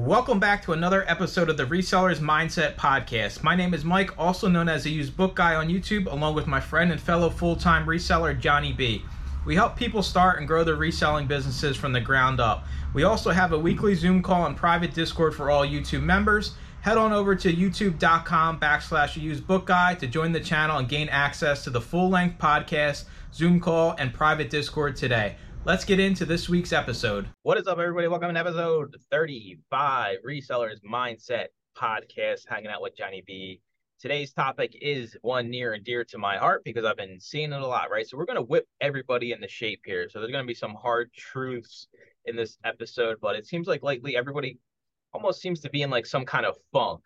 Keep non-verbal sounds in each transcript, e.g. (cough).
Welcome back to another episode of the Resellers Mindset Podcast. My name is Mike, also known as the Used Book Guy on YouTube, along with my friend and fellow full time reseller, Johnny B. We help people start and grow their reselling businesses from the ground up. We also have a weekly Zoom call and private Discord for all YouTube members. Head on over to youtube.com backslash used book guy to join the channel and gain access to the full length podcast, Zoom call, and private Discord today. Let's get into this week's episode. What is up, everybody? Welcome to episode 35 Resellers Mindset Podcast, hanging out with Johnny B. Today's topic is one near and dear to my heart because I've been seeing it a lot, right? So, we're going to whip everybody into shape here. So, there's going to be some hard truths in this episode, but it seems like lately everybody almost seems to be in like some kind of funk.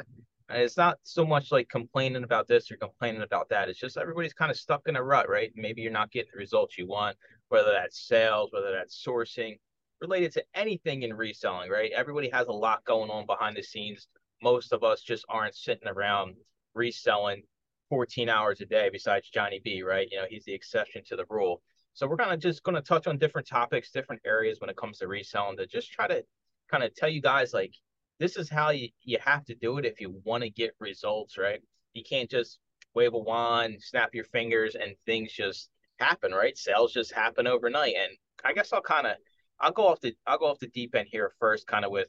And it's not so much like complaining about this or complaining about that. It's just everybody's kind of stuck in a rut, right? Maybe you're not getting the results you want, whether that's sales, whether that's sourcing, related to anything in reselling, right? Everybody has a lot going on behind the scenes. Most of us just aren't sitting around reselling 14 hours a day besides Johnny B, right? You know, he's the exception to the rule. So we're kind of just going to touch on different topics, different areas when it comes to reselling to just try to kind of tell you guys like this is how you, you have to do it if you want to get results, right? You can't just wave a wand, snap your fingers, and things just happen, right? Sales just happen overnight. And I guess I'll kind of I'll go off the I'll go off the deep end here first, kind of with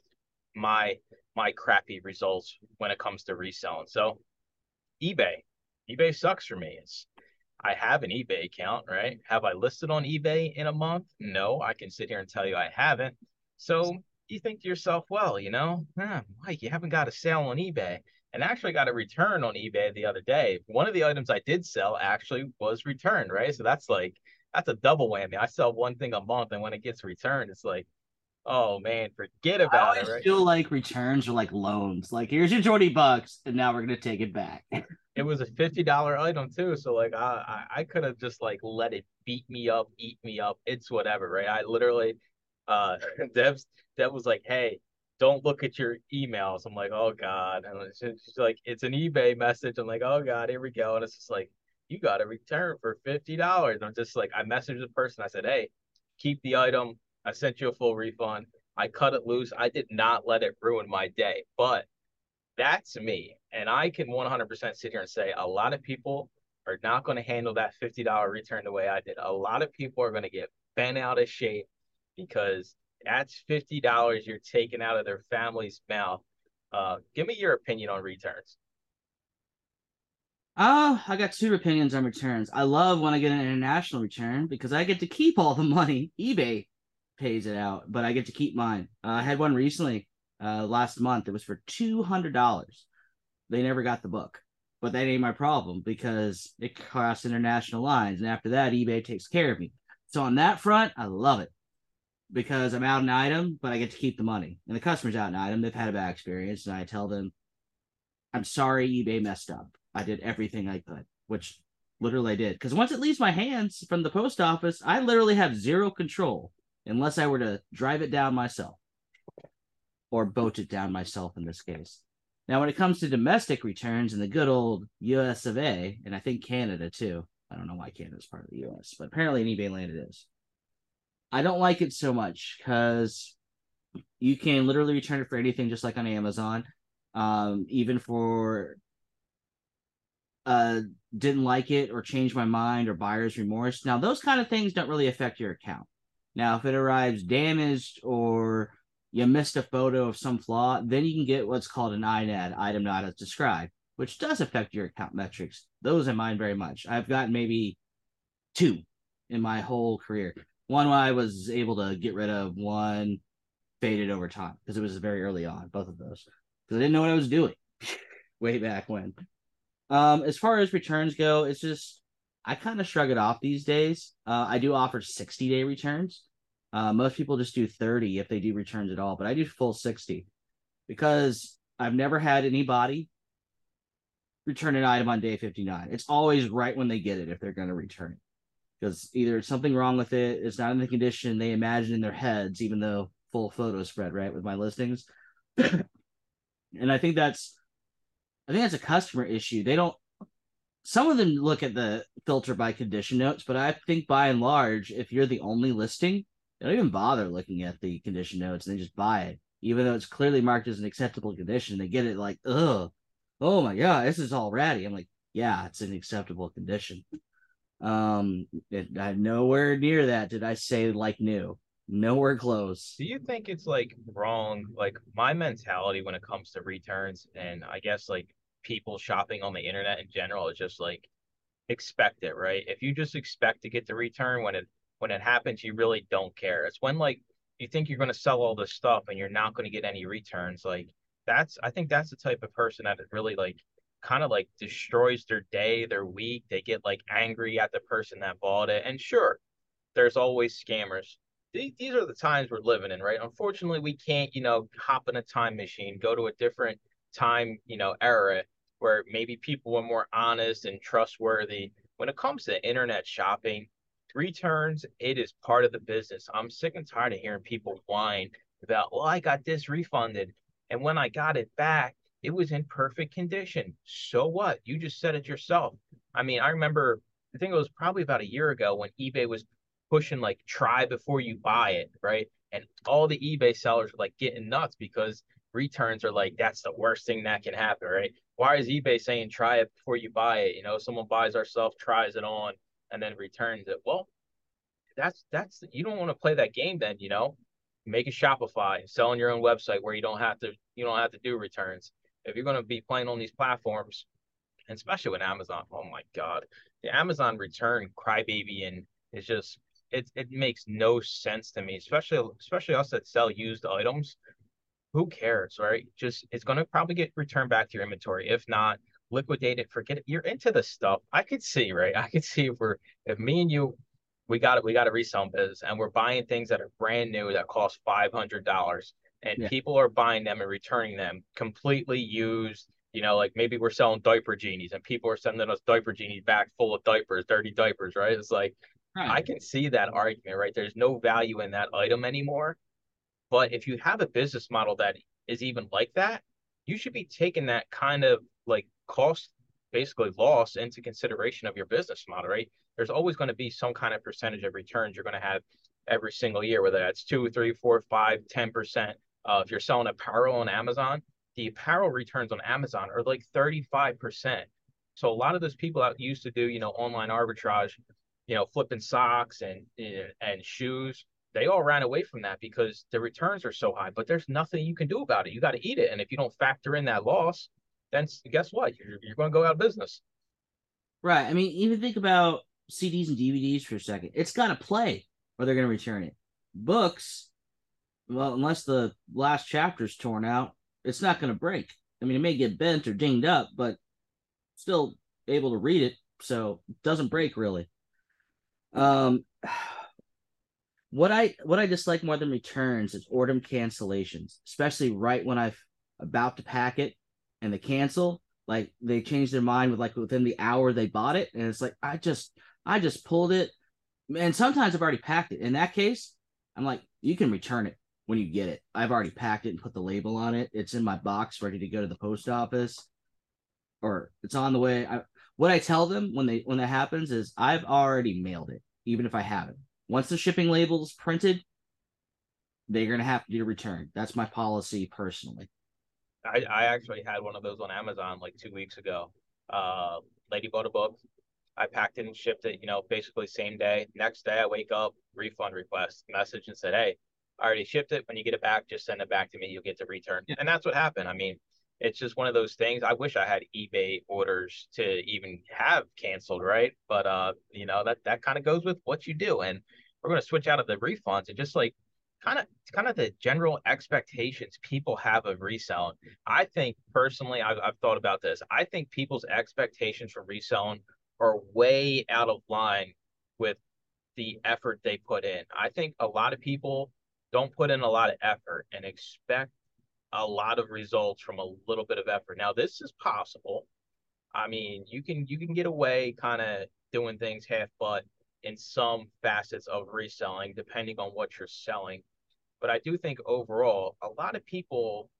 my my crappy results when it comes to reselling. So eBay. eBay sucks for me. It's I have an eBay account, right? Have I listed on eBay in a month? No, I can sit here and tell you I haven't. So you think to yourself, well, you know, huh, Mike, you haven't got a sale on eBay. And actually got a return on eBay the other day. One of the items I did sell actually was returned, right? So that's like that's a double whammy. I sell one thing a month, and when it gets returned, it's like, oh man, forget about I it. Right? feel like returns are like loans. Like here's your twenty bucks, and now we're gonna take it back. (laughs) it was a fifty dollar item too, so like I I, I could have just like let it beat me up, eat me up. It's whatever, right? I literally uh (laughs) Deb's Dev was like, hey, don't look at your emails. I'm like, oh God. And she's like, it's an eBay message. I'm like, oh God, here we go. And it's just like, you got a return for $50. I'm just like, I messaged the person. I said, hey, keep the item. I sent you a full refund. I cut it loose. I did not let it ruin my day. But that's me. And I can 100% sit here and say a lot of people are not going to handle that $50 return the way I did. A lot of people are going to get bent out of shape because that's fifty dollars you're taking out of their family's mouth. Uh, give me your opinion on returns. Uh, I got two opinions on returns. I love when I get an international return because I get to keep all the money. (laughs) eBay pays it out, but I get to keep mine. Uh, I had one recently uh, last month. It was for two hundred dollars. They never got the book, but that ain't my problem because it crossed international lines, and after that, eBay takes care of me. So on that front, I love it because I'm out an item, but I get to keep the money. And the customer's out an item, they've had a bad experience, and I tell them, I'm sorry eBay messed up. I did everything I could, which literally I did. Because once it leaves my hands from the post office, I literally have zero control unless I were to drive it down myself or boat it down myself in this case. Now, when it comes to domestic returns in the good old US of A, and I think Canada too, I don't know why Canada's part of the US, but apparently in eBay land it is. I don't like it so much because you can literally return it for anything, just like on Amazon. Um, even for uh didn't like it or change my mind or buyer's remorse. Now those kind of things don't really affect your account. Now if it arrives damaged or you missed a photo of some flaw, then you can get what's called an INAD, item not as described, which does affect your account metrics. Those I mind very much. I've gotten maybe two in my whole career. One I was able to get rid of, one faded over time because it was very early on, both of those. Because I didn't know what I was doing (laughs) way back when. Um, as far as returns go, it's just I kind of shrug it off these days. Uh, I do offer 60 day returns. Uh, most people just do 30 if they do returns at all, but I do full 60 because I've never had anybody return an item on day 59. It's always right when they get it if they're going to return it because either it's something wrong with it, it's not in the condition they imagine in their heads, even though full photo spread right with my listings. (clears throat) and I think that's, I think that's a customer issue. They don't. Some of them look at the filter by condition notes, but I think by and large, if you're the only listing, they don't even bother looking at the condition notes and they just buy it. even though it's clearly marked as an acceptable condition. They get it like, ugh, oh my god, this is all ratty. I'm like, yeah, it's an acceptable condition. Um, it, I nowhere near that did I say like new. Nowhere close. Do you think it's like wrong? Like my mentality when it comes to returns, and I guess like people shopping on the internet in general is just like expect it, right? If you just expect to get the return when it when it happens, you really don't care. It's when like you think you're going to sell all this stuff and you're not going to get any returns. Like that's I think that's the type of person that really like kind of like destroys their day, their week. They get like angry at the person that bought it. And sure, there's always scammers. These are the times we're living in, right? Unfortunately, we can't, you know, hop in a time machine, go to a different time, you know, era where maybe people were more honest and trustworthy. When it comes to internet shopping, returns, it is part of the business. I'm sick and tired of hearing people whine about, well, I got this refunded. And when I got it back, it was in perfect condition. So what? You just said it yourself. I mean, I remember, I think it was probably about a year ago when eBay was pushing like try before you buy it, right? And all the eBay sellers were like getting nuts because returns are like, that's the worst thing that can happen, right? Why is eBay saying try it before you buy it? You know, someone buys our stuff, tries it on, and then returns it. Well, that's that's you don't want to play that game then, you know. Make a Shopify, selling your own website where you don't have to you don't have to do returns. If you're going to be playing on these platforms, and especially with Amazon, oh my god, the Amazon return crybaby and it's just it it makes no sense to me, especially especially us that sell used items. Who cares, right? Just it's going to probably get returned back to your inventory. If not, liquidate it, forget it. You're into the stuff. I could see, right? I could see if we're if me and you we got it, we got a resale biz and we're buying things that are brand new that cost five hundred dollars and yeah. people are buying them and returning them completely used. You know, like maybe we're selling diaper genies and people are sending us diaper genies back full of diapers, dirty diapers, right? It's like right. I can see that argument, right? There's no value in that item anymore. But if you have a business model that is even like that, you should be taking that kind of like cost basically loss into consideration of your business model, right? There's always going to be some kind of percentage of returns you're going to have every single year, whether that's two, three, four, five, ten percent. Uh, if you're selling apparel on Amazon, the apparel returns on Amazon are like 35%. So a lot of those people that used to do, you know, online arbitrage, you know, flipping socks and and shoes, they all ran away from that because the returns are so high. But there's nothing you can do about it. You got to eat it, and if you don't factor in that loss, then guess what? You're, you're going to go out of business. Right. I mean, even think about CDs and DVDs for a second. It's got to play or they're going to return it. Books, well, unless the last chapter's torn out, it's not going to break. I mean, it may get bent or dinged up, but still able to read it, so it doesn't break really. Um, (sighs) what I what I dislike more than returns is order cancellations, especially right when I've about to pack it and they cancel. Like they change their mind with like within the hour they bought it, and it's like I just I just pulled it, and sometimes I've already packed it. In that case, I'm like, you can return it when you get it. I've already packed it and put the label on it. It's in my box, ready to go to the post office, or it's on the way. I, what I tell them when they when that happens is I've already mailed it, even if I haven't. Once the shipping label is printed, they're gonna have to do a return. That's my policy personally. I, I actually had one of those on Amazon like two weeks ago. Uh, lady bought a book. I packed it and shipped it, you know, basically same day. Next day, I wake up, refund request, message and said, Hey, I already shipped it. When you get it back, just send it back to me. You'll get the return. Yeah. And that's what happened. I mean, it's just one of those things. I wish I had eBay orders to even have canceled, right? But uh, you know, that that kind of goes with what you do. And we're gonna switch out of the refunds and just like kind of kind of the general expectations people have of reselling. I think personally, I've, I've thought about this. I think people's expectations for reselling are way out of line with the effort they put in. I think a lot of people don't put in a lot of effort and expect a lot of results from a little bit of effort. Now, this is possible. I mean, you can you can get away kind of doing things half butt in some facets of reselling, depending on what you're selling. But I do think overall, a lot of people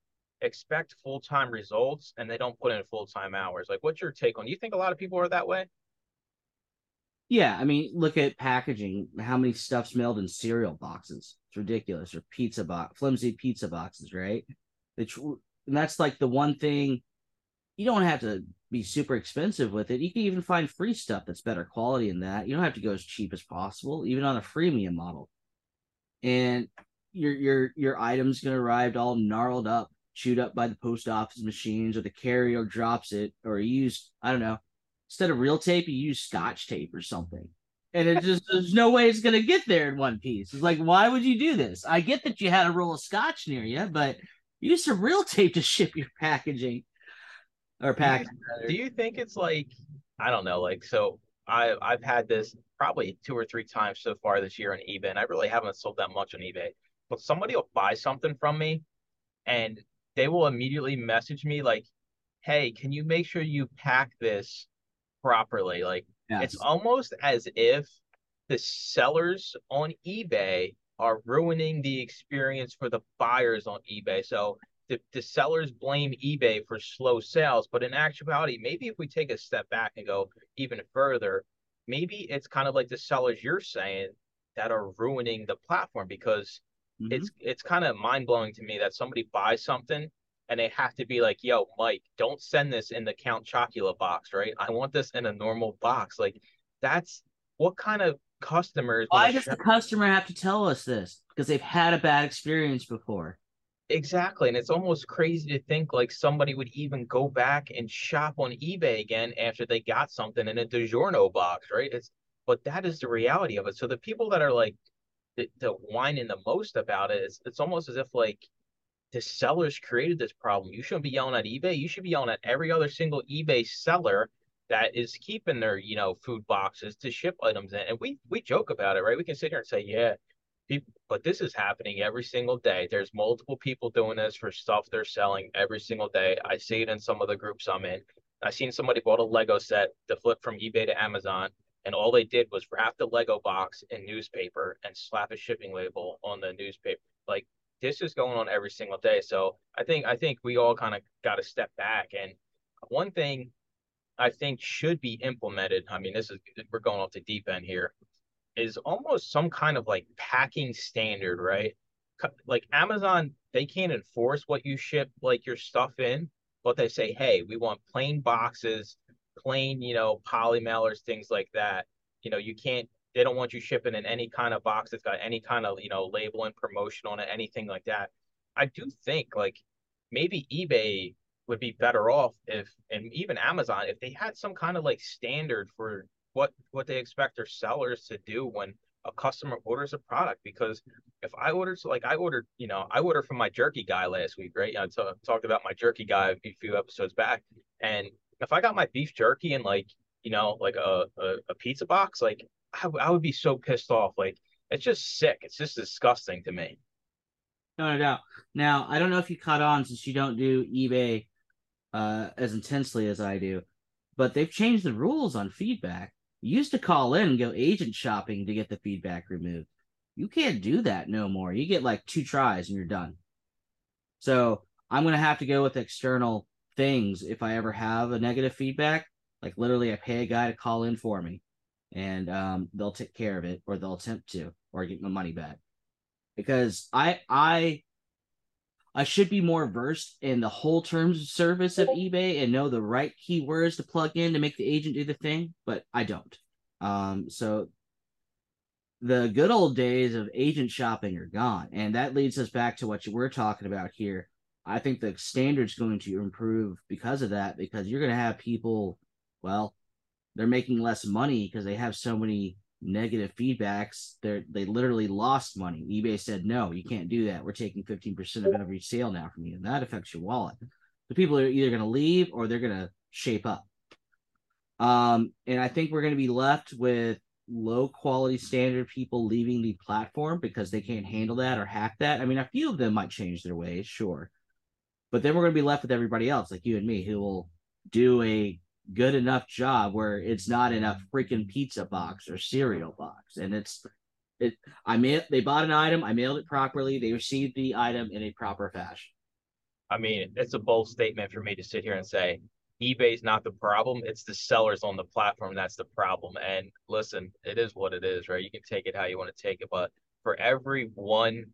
expect full time results and they don't put in full time hours. Like, what's your take on? Do you think a lot of people are that way? Yeah, I mean, look at packaging. How many stuff's mailed in cereal boxes? It's ridiculous. Or pizza box, flimsy pizza boxes, right? It's and that's like the one thing. You don't have to be super expensive with it. You can even find free stuff that's better quality than that. You don't have to go as cheap as possible, even on a freemium model. And your your your item's gonna arrive all gnarled up, chewed up by the post office machines, or the carrier drops it, or used. I don't know instead of real tape, you use scotch tape or something. And it (laughs) just there's no way it's gonna get there in one piece. It's like, why would you do this? I get that you had a roll of scotch near you, but use some real tape to (laughs) ship your packaging or packaging. Do you think it's like I don't know, like so I I've had this probably two or three times so far this year on eBay, and I really haven't sold that much on eBay. But somebody will buy something from me and they will immediately message me like, Hey, can you make sure you pack this properly. Like yes. it's almost as if the sellers on eBay are ruining the experience for the buyers on eBay. So the, the sellers blame eBay for slow sales, but in actuality, maybe if we take a step back and go even further, maybe it's kind of like the sellers you're saying that are ruining the platform because mm-hmm. it's it's kind of mind blowing to me that somebody buys something and they have to be like, yo, Mike, don't send this in the Count Chocula box, right? I want this in a normal box. Like, that's what kind of customers. Why does the customer have to tell us this? Because they've had a bad experience before. Exactly. And it's almost crazy to think like somebody would even go back and shop on eBay again after they got something in a DiGiorno box, right? It's but that is the reality of it. So the people that are like the, the whining the most about it, it's, it's almost as if like the sellers created this problem. You shouldn't be yelling at eBay. You should be yelling at every other single eBay seller that is keeping their, you know, food boxes to ship items in. And we we joke about it, right? We can sit here and say, yeah, people, but this is happening every single day. There's multiple people doing this for stuff they're selling every single day. I see it in some of the groups I'm in. I seen somebody bought a Lego set to flip from eBay to Amazon, and all they did was wrap the Lego box in newspaper and slap a shipping label on the newspaper. Like this is going on every single day. So I think I think we all kind of got to step back. And one thing I think should be implemented. I mean, this is we're going off the deep end here. Is almost some kind of like packing standard, right? Like Amazon, they can't enforce what you ship like your stuff in, but they say, hey, we want plain boxes, plain, you know, poly mailers, things like that. You know, you can't they don't want you shipping in any kind of box that's got any kind of you know label and promotion on it, anything like that. I do think like maybe eBay would be better off if, and even Amazon, if they had some kind of like standard for what what they expect their sellers to do when a customer orders a product. Because if I ordered, so like I ordered, you know, I ordered from my jerky guy last week, right? I t- talked about my jerky guy a few episodes back, and if I got my beef jerky in like you know like a, a, a pizza box, like I, I would be so pissed off. Like it's just sick. It's just disgusting to me. No, no doubt. Now I don't know if you caught on since you don't do eBay uh, as intensely as I do, but they've changed the rules on feedback. You used to call in and go agent shopping to get the feedback removed. You can't do that no more. You get like two tries and you're done. So I'm gonna have to go with external things if I ever have a negative feedback. Like literally, I pay a guy to call in for me and um, they'll take care of it or they'll attempt to or get my money back. Because i i i should be more versed in the whole terms of service of ebay and know the right keywords to plug in to make the agent do the thing but i don't. Um so the good old days of agent shopping are gone and that leads us back to what we're talking about here. I think the standard's going to improve because of that because you're going to have people well they're making less money because they have so many negative feedbacks. They they literally lost money. eBay said, no, you can't do that. We're taking 15% of every sale now from you. And that affects your wallet. The people are either going to leave or they're going to shape up. Um, and I think we're going to be left with low quality standard people leaving the platform because they can't handle that or hack that. I mean, a few of them might change their ways, sure. But then we're going to be left with everybody else, like you and me, who will do a good enough job where it's not in a freaking pizza box or cereal box and it's it i mailed they bought an item i mailed it properly they received the item in a proper fashion i mean it's a bold statement for me to sit here and say eBay's not the problem. It's the sellers on the platform that's the problem. And listen, it is what it is, right? You can take it how you want to take it, but for every one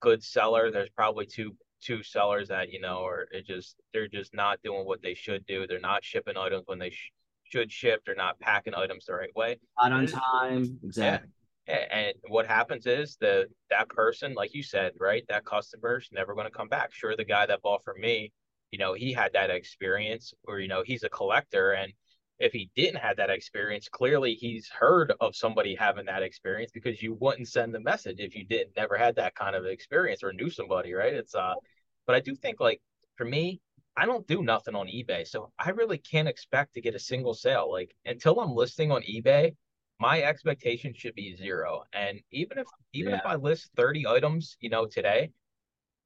good seller, there's probably two two sellers that you know are it just they're just not doing what they should do. They're not shipping items when they sh- should ship. They're not packing items the right way. Not on time. Exactly. Yeah. And what happens is the that person, like you said, right, that customer's never going to come back. Sure, the guy that bought from me, you know, he had that experience, or you know, he's a collector, and if he didn't have that experience, clearly he's heard of somebody having that experience because you wouldn't send the message if you didn't never had that kind of experience or knew somebody, right? It's uh, but I do think like for me, I don't do nothing on eBay, so I really can't expect to get a single sale. Like until I'm listing on eBay, my expectation should be zero. And even if even yeah. if I list 30 items, you know, today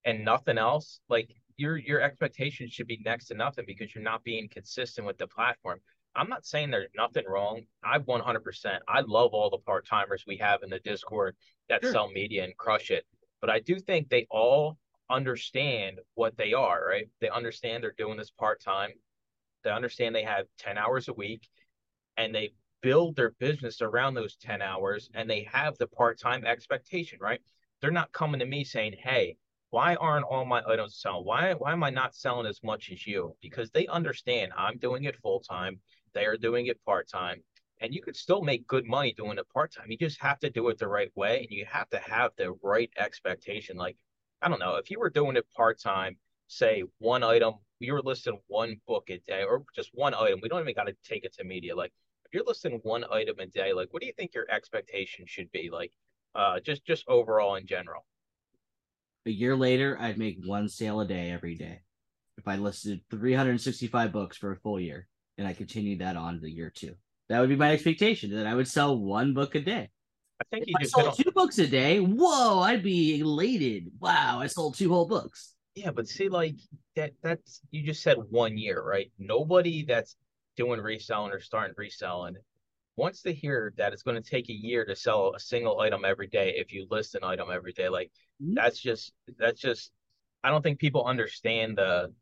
and nothing else, like your your expectations should be next to nothing because you're not being consistent with the platform. I'm not saying there's nothing wrong. I 100%. I love all the part timers we have in the Discord that sure. sell media and crush it. But I do think they all understand what they are, right? They understand they're doing this part time. They understand they have 10 hours a week and they build their business around those 10 hours and they have the part time expectation, right? They're not coming to me saying, hey, why aren't all my items selling? Why why am I not selling as much as you? Because they understand I'm doing it full time. They are doing it part time. And you could still make good money doing it part time. You just have to do it the right way and you have to have the right expectation. Like, I don't know, if you were doing it part time, say one item, you were listing one book a day or just one item, we don't even got to take it to media. Like, if you're listing one item a day, like, what do you think your expectation should be? Like, uh, just just overall in general. A year later, I'd make one sale a day every day. If I listed 365 books for a full year, and I continue that on to year two. That would be my expectation that I would sell one book a day. I think if you I sold two books a day. Whoa, I'd be elated. Wow, I sold two whole books. Yeah, but see, like that that's you just said one year, right? Nobody that's doing reselling or starting reselling wants to hear that it's going to take a year to sell a single item every day if you list an item every day. Like mm-hmm. that's just that's just I don't think people understand the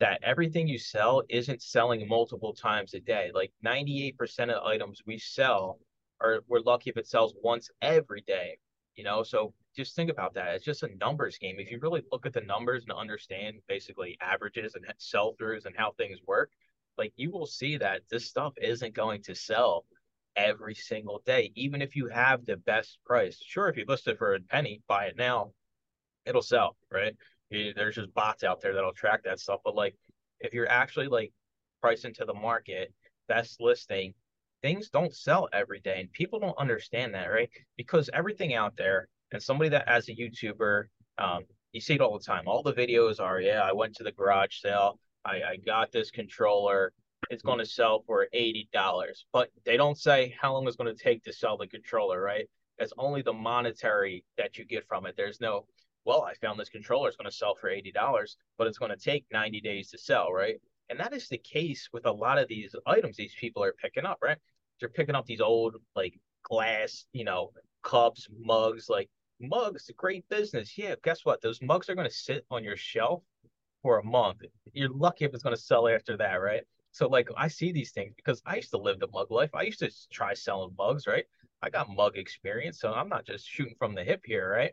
that everything you sell isn't selling multiple times a day. Like 98% of items we sell are we're lucky if it sells once every day. You know, so just think about that. It's just a numbers game. If you really look at the numbers and understand basically averages and sell throughs and how things work, like you will see that this stuff isn't going to sell every single day, even if you have the best price. Sure, if you list it for a penny, buy it now, it'll sell, right? There's just bots out there that'll track that stuff. But like, if you're actually like pricing to the market, best listing, things don't sell every day, and people don't understand that, right? Because everything out there, and somebody that as a YouTuber, um, you see it all the time. All the videos are, yeah, I went to the garage sale, I, I got this controller, it's going to sell for eighty dollars, but they don't say how long it's going to take to sell the controller, right? It's only the monetary that you get from it. There's no well, I found this controller is going to sell for $80, but it's going to take 90 days to sell, right? And that is the case with a lot of these items these people are picking up, right? They're picking up these old like glass, you know, cups, mugs, like mugs, great business. Yeah, guess what? Those mugs are going to sit on your shelf for a month. You're lucky if it's going to sell after that, right? So like I see these things because I used to live the mug life. I used to try selling mugs, right? I got mug experience, so I'm not just shooting from the hip here, right?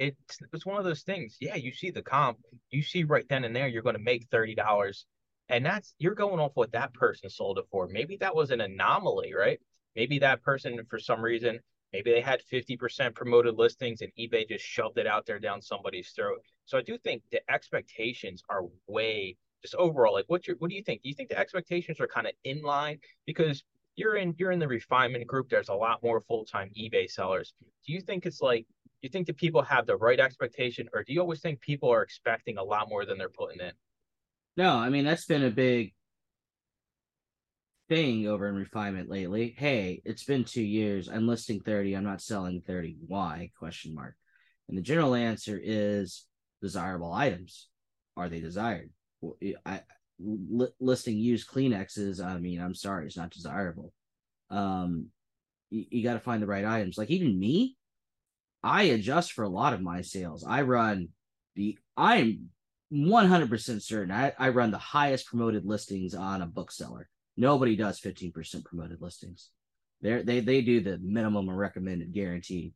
It's it's one of those things. Yeah, you see the comp, you see right then and there you're going to make thirty dollars, and that's you're going off what that person sold it for. Maybe that was an anomaly, right? Maybe that person for some reason, maybe they had fifty percent promoted listings and eBay just shoved it out there down somebody's throat. So I do think the expectations are way just overall. Like, what's your what do you think? Do you think the expectations are kind of in line because you're in you're in the refinement group. There's a lot more full time eBay sellers. Do you think it's like you think that people have the right expectation, or do you always think people are expecting a lot more than they're putting in? No, I mean that's been a big thing over in refinement lately. Hey, it's been two years. I'm listing 30. I'm not selling 30. Why? Question mark. And the general answer is desirable items. Are they desired? I li- listing used Kleenexes. I mean, I'm sorry, it's not desirable. Um, you, you got to find the right items. Like even me, I adjust for a lot of my sales. I run the I'm 100% certain I, I run the highest promoted listings on a bookseller. Nobody does 15% promoted listings. They're, they they do the minimum and recommended guarantee.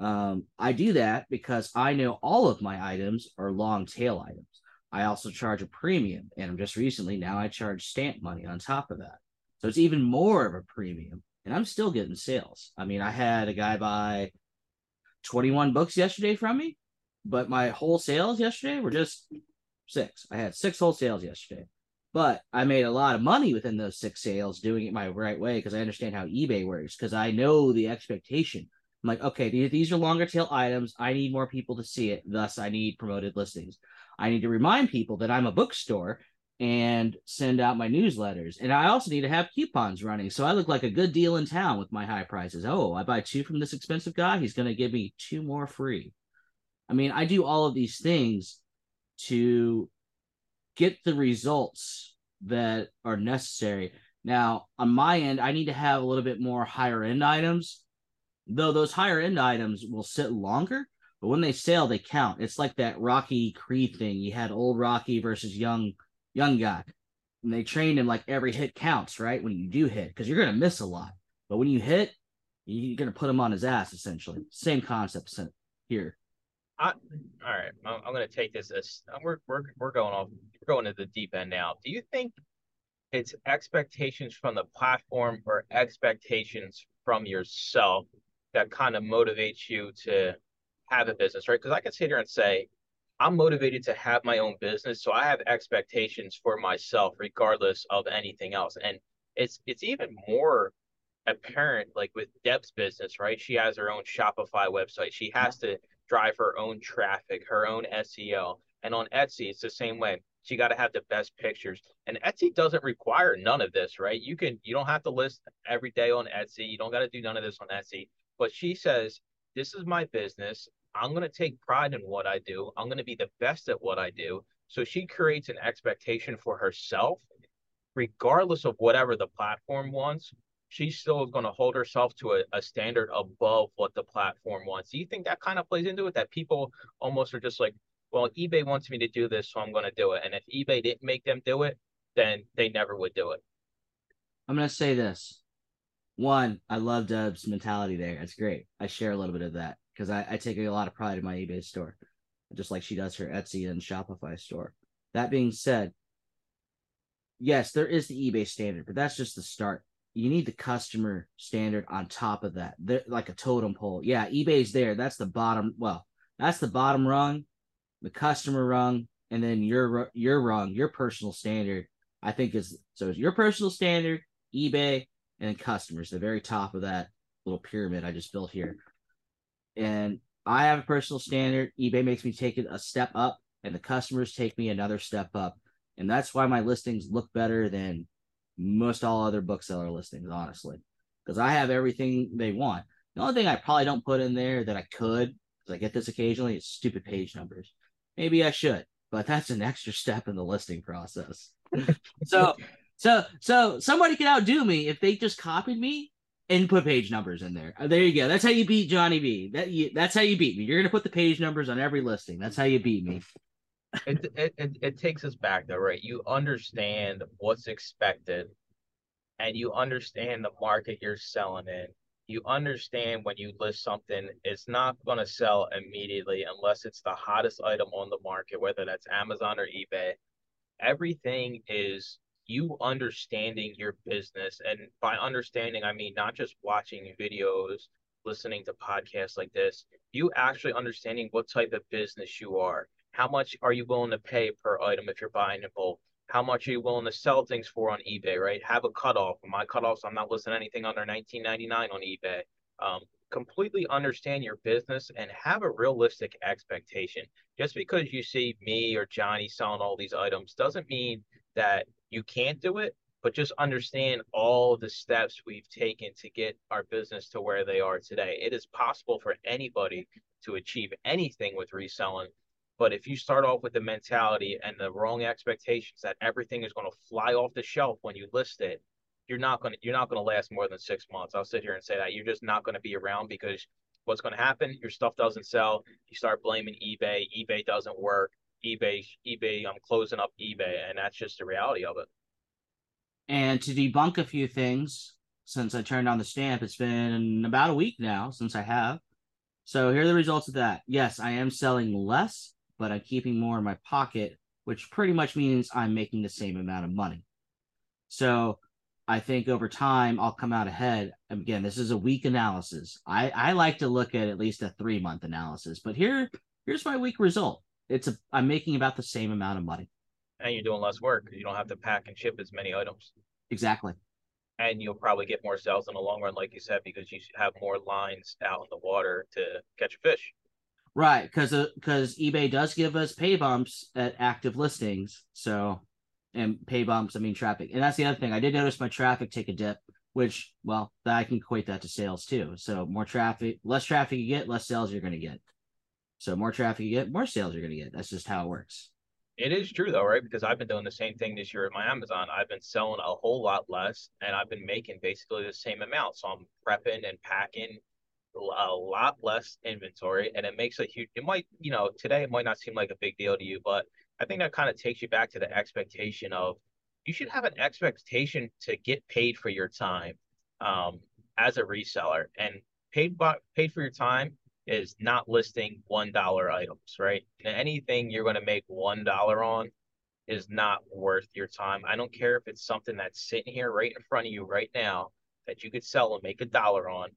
Um, I do that because I know all of my items are long tail items. I also charge a premium, and I'm just recently now I charge stamp money on top of that. So it's even more of a premium, and I'm still getting sales. I mean, I had a guy buy 21 books yesterday from me, but my whole sales yesterday were just six. I had six whole sales yesterday, but I made a lot of money within those six sales doing it my right way because I understand how eBay works because I know the expectation. I'm like, okay, these are longer tail items. I need more people to see it. Thus, I need promoted listings. I need to remind people that I'm a bookstore and send out my newsletters. And I also need to have coupons running. So I look like a good deal in town with my high prices. Oh, I buy two from this expensive guy. He's going to give me two more free. I mean, I do all of these things to get the results that are necessary. Now, on my end, I need to have a little bit more higher end items, though those higher end items will sit longer. But when they sell, they count. It's like that Rocky Creed thing. You had old Rocky versus young young guy, and they trained him like every hit counts, right? When you do hit, because you're gonna miss a lot. But when you hit, you're gonna put him on his ass essentially. Same concept here. I, all right, I'm, I'm going to take this as we're we're we're going off. We're going to the deep end now. Do you think it's expectations from the platform or expectations from yourself that kind of motivates you to have a business, right? Because I can sit here and say, I'm motivated to have my own business, so I have expectations for myself, regardless of anything else. And it's it's even more apparent, like with Deb's business, right? She has her own Shopify website. She has to drive her own traffic, her own SEO. And on Etsy, it's the same way. She got to have the best pictures. And Etsy doesn't require none of this, right? You can you don't have to list every day on Etsy. You don't got to do none of this on Etsy. But she says, "This is my business. I'm going to take pride in what I do. I'm going to be the best at what I do." So she creates an expectation for herself regardless of whatever the platform wants, she's still going to hold herself to a, a, standard above what the platform wants. Do you think that kind of plays into it? That people almost are just like, well, eBay wants me to do this, so I'm going to do it. And if eBay didn't make them do it, then they never would do it. I'm going to say this. One, I love Deb's mentality there. It's great. I share a little bit of that because I, I take a lot of pride in my eBay store, just like she does her Etsy and Shopify store. That being said, yes, there is the eBay standard, but that's just the start you need the customer standard on top of that. They're like a totem pole. Yeah, eBay's there. That's the bottom. Well, that's the bottom rung, the customer rung, and then your your rung, your personal standard. I think is so. It's your personal standard, eBay, and customers. The very top of that little pyramid I just built here. And I have a personal standard. eBay makes me take it a step up, and the customers take me another step up. And that's why my listings look better than most all other bookseller listings, honestly, because I have everything they want. The only thing I probably don't put in there that I could, because I get this occasionally, is stupid page numbers. Maybe I should, but that's an extra step in the listing process. (laughs) so, so, so somebody could outdo me if they just copied me and put page numbers in there. Uh, there you go. That's how you beat Johnny B. That you, that's how you beat me. You're gonna put the page numbers on every listing. That's how you beat me it, it, it, it takes us back though, right? You understand what's expected and you understand the market you're selling in. You understand when you list something, it's not to sell immediately unless it's the hottest item on the market, whether that's Amazon or eBay. Everything is you understanding your business. And by understanding, I mean not just watching videos, listening to podcasts like this, you actually understanding what type of business you are how much are you willing to pay per item if you're buying in bulk? How much are you willing to sell things for on eBay, right? Have a cutoff. My cutoffs, I'm not listing anything under 19.99 on eBay. Um, completely understand your business and have a realistic expectation. Just because you see me or Johnny selling all these items doesn't mean that you can't do it, but just understand all the steps we've taken to get our business to where they are today. It is possible for anybody to achieve anything with reselling but if you start off with the mentality and the wrong expectations that everything is going to fly off the shelf when you list it, you're not going to you're not going to last more than six months. I'll sit here and say that you're just not going to be around because what's going to happen? Your stuff doesn't sell. You start blaming eBay. eBay doesn't work. eBay, eBay, I'm closing up eBay, and that's just the reality of it. And to debunk a few things, since I turned on the stamp, it's been about a week now since I have. So here are the results of that. Yes, I am selling less, but I'm keeping more in my pocket, which pretty much means I'm making the same amount of money. So I think over time I'll come out ahead. Again, this is a week analysis. I, I like to look at at least a three month analysis, but here here's my week result. It's a I'm making about the same amount of money. And you're doing less work. You don't have to pack and ship as many items. Exactly. And you'll probably get more sales in the long run, like you said, because you have more lines out in the water to catch a fish. Right, because because uh, eBay does give us pay bumps at active listings. So and pay bumps, I mean traffic. And that's the other thing. I did notice my traffic take a dip, which well, I can equate that to sales too. So more traffic, less traffic you get, less sales you're gonna get. So more traffic you get, more sales you're gonna get. That's just how it works. It is true though, right? Because I've been doing the same thing this year at my Amazon. I've been selling a whole lot less and I've been making basically the same amount. So I'm prepping and packing a lot less inventory and it makes a huge it might, you know, today it might not seem like a big deal to you, but I think that kind of takes you back to the expectation of you should have an expectation to get paid for your time um, as a reseller, and paid by, paid for your time is not listing one dollar items, right? Anything you're going to make one dollar on is not worth your time. I don't care if it's something that's sitting here right in front of you right now that you could sell and make a dollar on.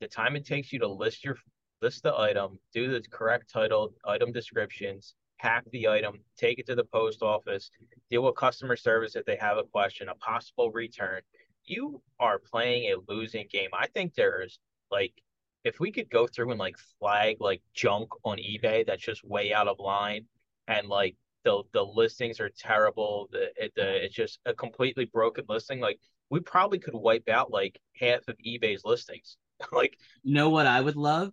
The time it takes you to list your list the item, do the correct title, item descriptions, pack the item, take it to the post office, deal with customer service if they have a question, a possible return. You are playing a losing game. I think there's like if we could go through and like flag like junk on eBay that's just way out of line and like the the listings are terrible, the, the it's just a completely broken listing, like we probably could wipe out like half of eBay's listings. (laughs) like you know what I would love?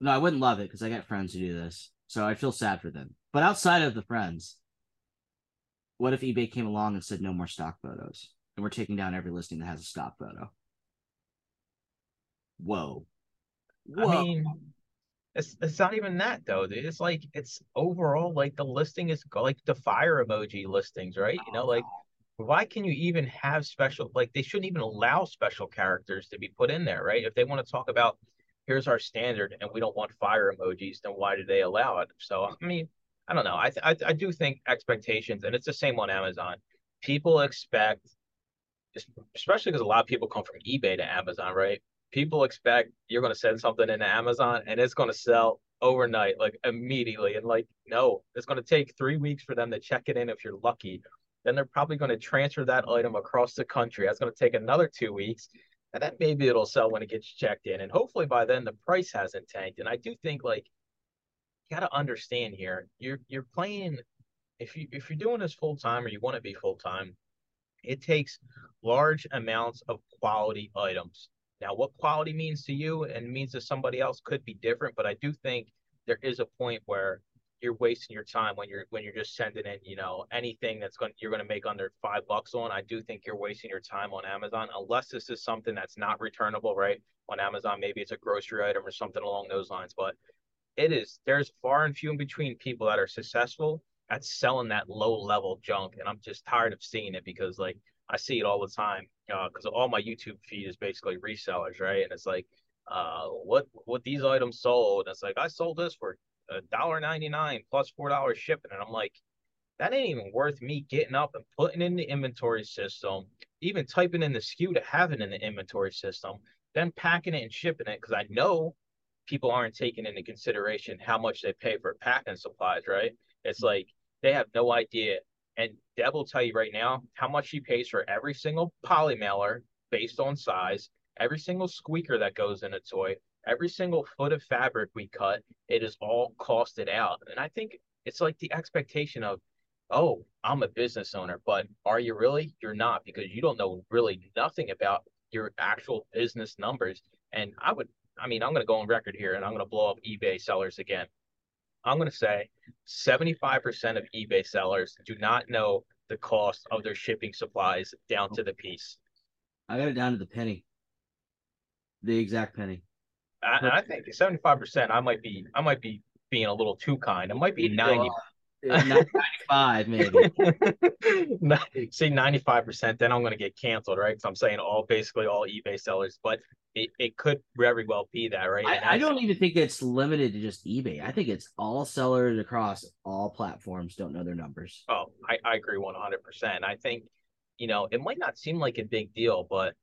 No, I wouldn't love it because I got friends who do this. So I feel sad for them. But outside of the friends, what if eBay came along and said no more stock photos? And we're taking down every listing that has a stock photo. Whoa. Whoa. I mean, it's it's not even that though, dude. It's like it's overall like the listing is like the fire emoji listings, right? You know, oh, like why can you even have special like they shouldn't even allow special characters to be put in there, right? If they want to talk about here's our standard and we don't want fire emojis, then why do they allow it? So I mean, I don't know. I, th- I I do think expectations, and it's the same on Amazon. People expect, especially because a lot of people come from eBay to Amazon, right? People expect you're going to send something into Amazon and it's going to sell overnight, like immediately. And like, no, it's going to take three weeks for them to check it in if you're lucky. Then they're probably going to transfer that item across the country. That's going to take another two weeks. And then maybe it'll sell when it gets checked in. And hopefully by then the price hasn't tanked. And I do think like got to understand here. You're you're playing if you if you're doing this full time or you want to be full time, it takes large amounts of quality items. Now, what quality means to you and means to somebody else could be different, but I do think there is a point where you're wasting your time when you're when you're just sending in, you know, anything that's going you're going to make under five bucks on. I do think you're wasting your time on Amazon unless this is something that's not returnable, right? On Amazon, maybe it's a grocery item or something along those lines, but it is there's far and few in between people that are successful at selling that low level junk and i'm just tired of seeing it because like i see it all the time because uh, all my youtube feed is basically resellers right and it's like uh what what these items sold and it's like i sold this for a dollar 99 plus four dollars shipping and i'm like that ain't even worth me getting up and putting in the inventory system even typing in the SKU to have it in the inventory system then packing it and shipping it because i know people aren't taking into consideration how much they pay for packing supplies, right? It's like they have no idea. And Deb will tell you right now how much she pays for every single poly mailer based on size, every single squeaker that goes in a toy, every single foot of fabric we cut, it is all costed out. And I think it's like the expectation of, oh, I'm a business owner, but are you really? You're not because you don't know really nothing about your actual business numbers. And I would I mean, I'm going to go on record here and I'm going to blow up eBay sellers again. I'm going to say 75% of eBay sellers do not know the cost of their shipping supplies down to the piece. I got it down to the penny, the exact penny. I, I think 75%. I might be, I might be being a little too kind. It might be 90. 95 maybe. (laughs) say 95%, then I'm going to get canceled, right? Because I'm saying all basically all eBay sellers, but it, it could very well be that, right? I, I, don't even think it's limited to just eBay. I think it's all sellers across all platforms don't know their numbers. Oh, I, I agree 100%. I think, you know, it might not seem like a big deal, but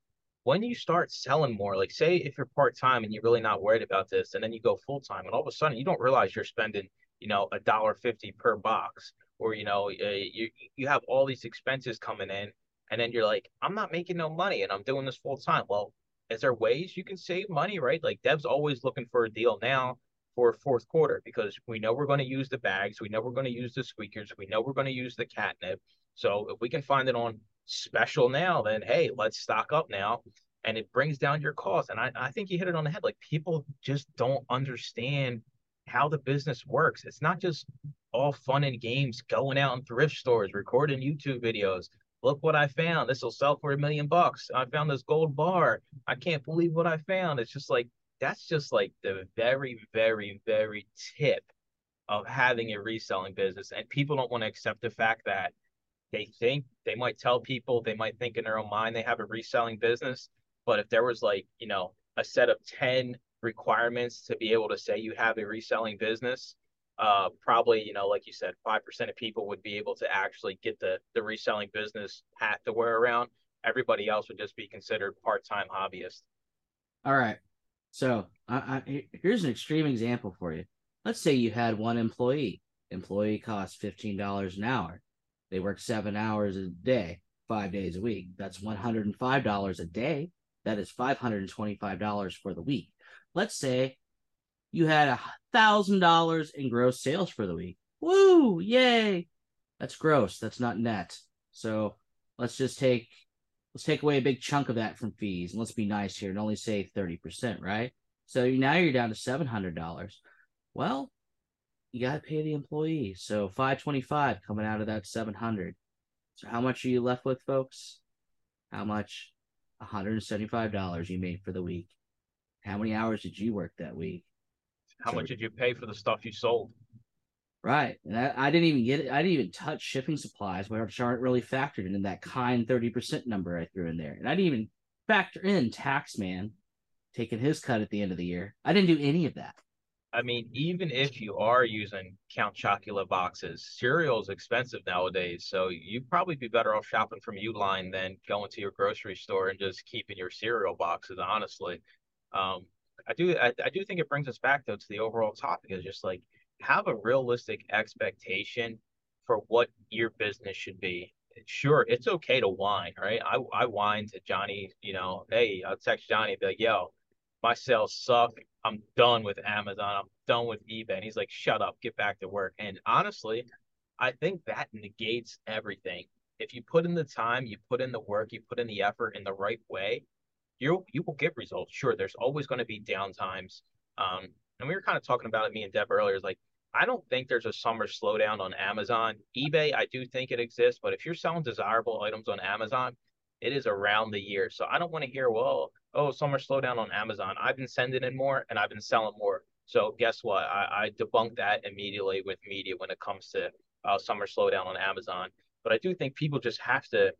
when you start selling more, like say if you're part time and you're really not worried about this, and then you go full time, and all of a sudden you don't realize you're spending, you know, a dollar fifty per box, or you know, you you have all these expenses coming in, and then you're like, I'm not making no money, and I'm doing this full time. Well, is there ways you can save money, right? Like Deb's always looking for a deal now for fourth quarter because we know we're going to use the bags, we know we're going to use the squeakers, we know we're going to use the catnip. So if we can find it on special now, then hey, let's stock up now. And it brings down your cost. And I, I think you hit it on the head. Like people just don't understand how the business works. It's not just all fun and games going out in thrift stores, recording YouTube videos. Look what I found. This will sell for a million bucks. I found this gold bar. I can't believe what I found. It's just like that's just like the very, very, very tip of having a reselling business. And people don't want to accept the fact that they think they might tell people, they might think in their own mind they have a reselling business. But if there was like, you know, a set of 10 requirements to be able to say you have a reselling business, uh, probably, you know, like you said, 5% of people would be able to actually get the, the reselling business hat to wear around. Everybody else would just be considered part time hobbyist. All right. So I, I, here's an extreme example for you. Let's say you had one employee. Employee costs $15 an hour. They work seven hours a day, five days a week. That's $105 a day. That is $525 for the week. Let's say you had a thousand dollars in gross sales for the week. Woo! Yay! That's gross. That's not net. So let's just take let's take away a big chunk of that from fees and let's be nice here and only say 30%, right? So now you're down to $700. Well, you got to pay the employee. So 525 coming out of that 700. So how much are you left with, folks? How much? $175 you made for the week. How many hours did you work that week? How so, much did you pay for the stuff you sold? Right. And I, I, didn't even get it. I didn't even touch shipping supplies, which aren't really factored in that kind 30% number I threw in there. And I didn't even factor in tax man taking his cut at the end of the year. I didn't do any of that. I mean, even if you are using Count Chocula boxes, cereal is expensive nowadays. So you'd probably be better off shopping from Uline than going to your grocery store and just keeping your cereal boxes, honestly. Um, I do I, I do think it brings us back though to the overall topic is just like have a realistic expectation for what your business should be. Sure, it's okay to whine, right? I I whine to Johnny, you know, hey, I'll text Johnny, be like, yo, my sales suck. I'm done with Amazon. I'm done with eBay. And he's like, shut up, get back to work. And honestly, I think that negates everything. If you put in the time, you put in the work, you put in the effort in the right way, you you will get results. Sure, there's always going to be downtimes. Um, and we were kind of talking about it, me and Deb earlier. Is like, I don't think there's a summer slowdown on Amazon. eBay, I do think it exists, but if you're selling desirable items on Amazon, it is around the year. So I don't want to hear, well, oh, summer slowdown on Amazon. I've been sending in more and I've been selling more. So guess what? I, I debunk that immediately with media when it comes to uh, summer slowdown on Amazon. But I do think people just have to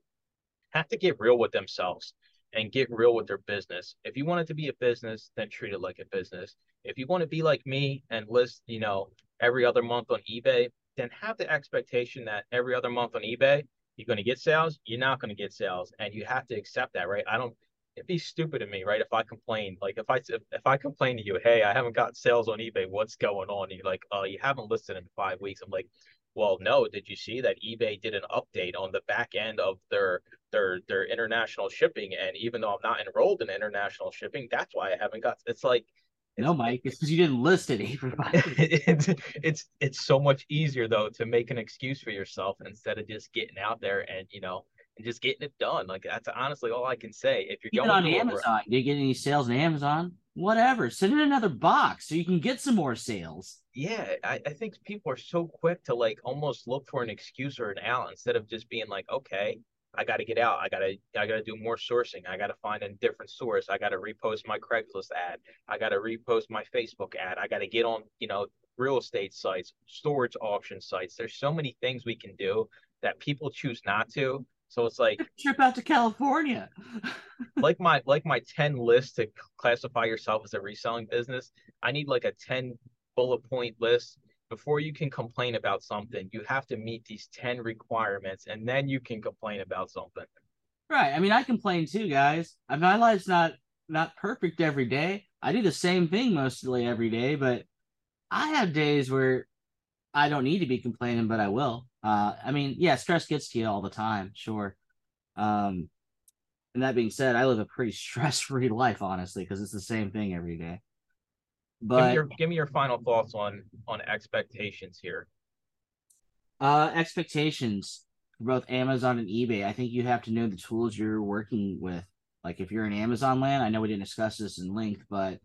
have to get real with themselves and get real with their business. If you want it to be a business, then treat it like a business. If you want to be like me and list, you know, every other month on eBay, then have the expectation that every other month on eBay, you're going to get sales, you're not going to get sales. And you have to accept that, right? I don't, it'd be stupid of me, right? If I complain, like if I if, if I complain to you, hey, I haven't got sales on eBay, what's going on? And you're like, oh, you haven't listed in five weeks. I'm like, well, no. Did you see that eBay did an update on the back end of their their their international shipping? And even though I'm not enrolled in international shipping, that's why I haven't got. It's like no, Mike, it's because you (laughs) (laughs) didn't list it. it's, it's it's so much easier though to make an excuse for yourself instead of just getting out there and you know and just getting it done. Like that's honestly all I can say. If you're Even going on Amazon, do you get any sales on Amazon? Whatever, send in another box so you can get some more sales. Yeah, I, I think people are so quick to like almost look for an excuse or an out instead of just being like, okay, I got to get out. I got to I got to do more sourcing. I got to find a different source. I got to repost my Craigslist ad. I got to repost my Facebook ad. I got to get on, you know, real estate sites, storage auction sites. There's so many things we can do that people choose not to. So it's like trip out to California. (laughs) like my like my 10 list to classify yourself as a reselling business. I need like a 10 bullet point list before you can complain about something. You have to meet these 10 requirements and then you can complain about something. Right. I mean, I complain too, guys. My life's not not perfect every day. I do the same thing mostly every day, but I have days where I don't need to be complaining, but I will. Uh, I mean, yeah, stress gets to you all the time, sure. Um, and that being said, I live a pretty (laughs) stress-free life, honestly, because it's the same thing every day. But give me, your, give me your final thoughts on on expectations here. Uh, expectations for both Amazon and eBay. I think you have to know the tools you're working with. Like if you're in Amazon land, I know we didn't discuss this in length, but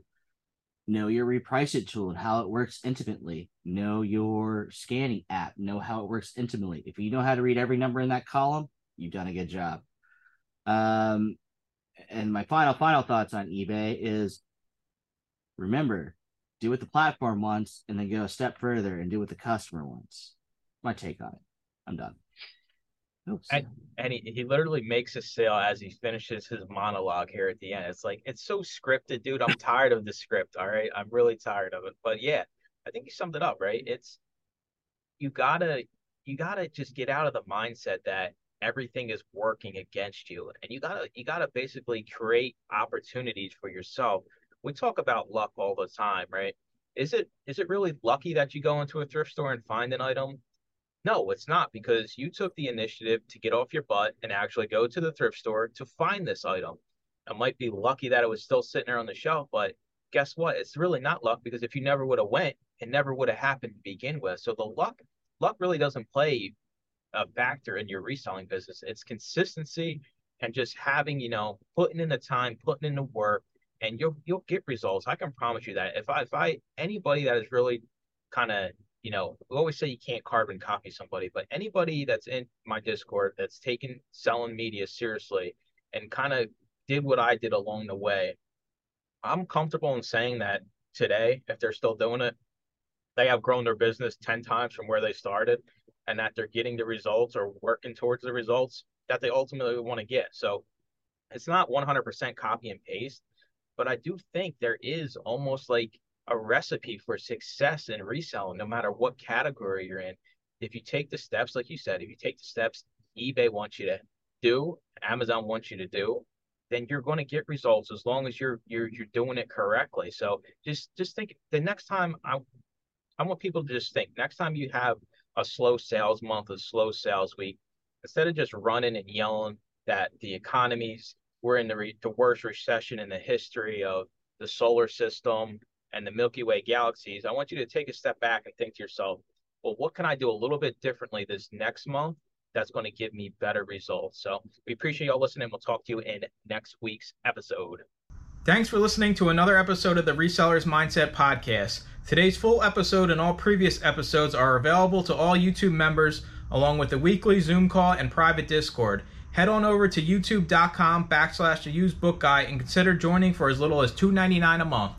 know your reprice it tool and how it works intimately. Know your scanning app. Know how it works intimately. If you know how to read every number in that column, you've done a good job. Um, and my final final thoughts on eBay is remember do what the platform wants and then go a step further and do what the customer wants. My take on it. I'm done. Oops. And, and he, he literally makes a sale as he finishes his monologue here at the end. It's like it's so scripted, dude. I'm tired of the script. All right. I'm really tired of it. But yeah, I think you summed it up, right? It's you gotta you gotta just get out of the mindset that everything is working against you. And you gotta you gotta basically create opportunities for yourself. We talk about luck all the time, right? Is it is it really lucky that you go into a thrift store and find an item? No, it's not because you took the initiative to get off your butt and actually go to the thrift store to find this item. I might be lucky that it was still sitting there on the shelf, but guess what? It's really not luck because if you never would have went, it never would have happened to begin with. So the luck luck really doesn't play a factor in your reselling business. It's consistency and just having, you know, putting in the time, putting in the work, and you'll you'll get results. I can promise you that. If I if I anybody that is really kind of you know, we always say you can't carbon copy somebody, but anybody that's in my Discord that's taken selling media seriously and kind of did what I did along the way, I'm comfortable in saying that today, if they're still doing it, they have grown their business 10 times from where they started and that they're getting the results or working towards the results that they ultimately want to get. So it's not 100% copy and paste, but I do think there is almost like a recipe for success in reselling, no matter what category you're in. If you take the steps, like you said, if you take the steps eBay wants you to do, Amazon wants you to do, then you're going to get results as long as you're you're you're doing it correctly. So just just think the next time I I want people to just think next time you have a slow sales month, a slow sales week, instead of just running and yelling that the economies we're in the re- the worst recession in the history of the solar system and the Milky Way galaxies, I want you to take a step back and think to yourself, well, what can I do a little bit differently this next month that's going to give me better results? So we appreciate y'all listening. We'll talk to you in next week's episode. Thanks for listening to another episode of the Resellers Mindset Podcast. Today's full episode and all previous episodes are available to all YouTube members, along with the weekly Zoom call and private Discord. Head on over to youtube.com backslash the used book guy and consider joining for as little as $2.99 a month.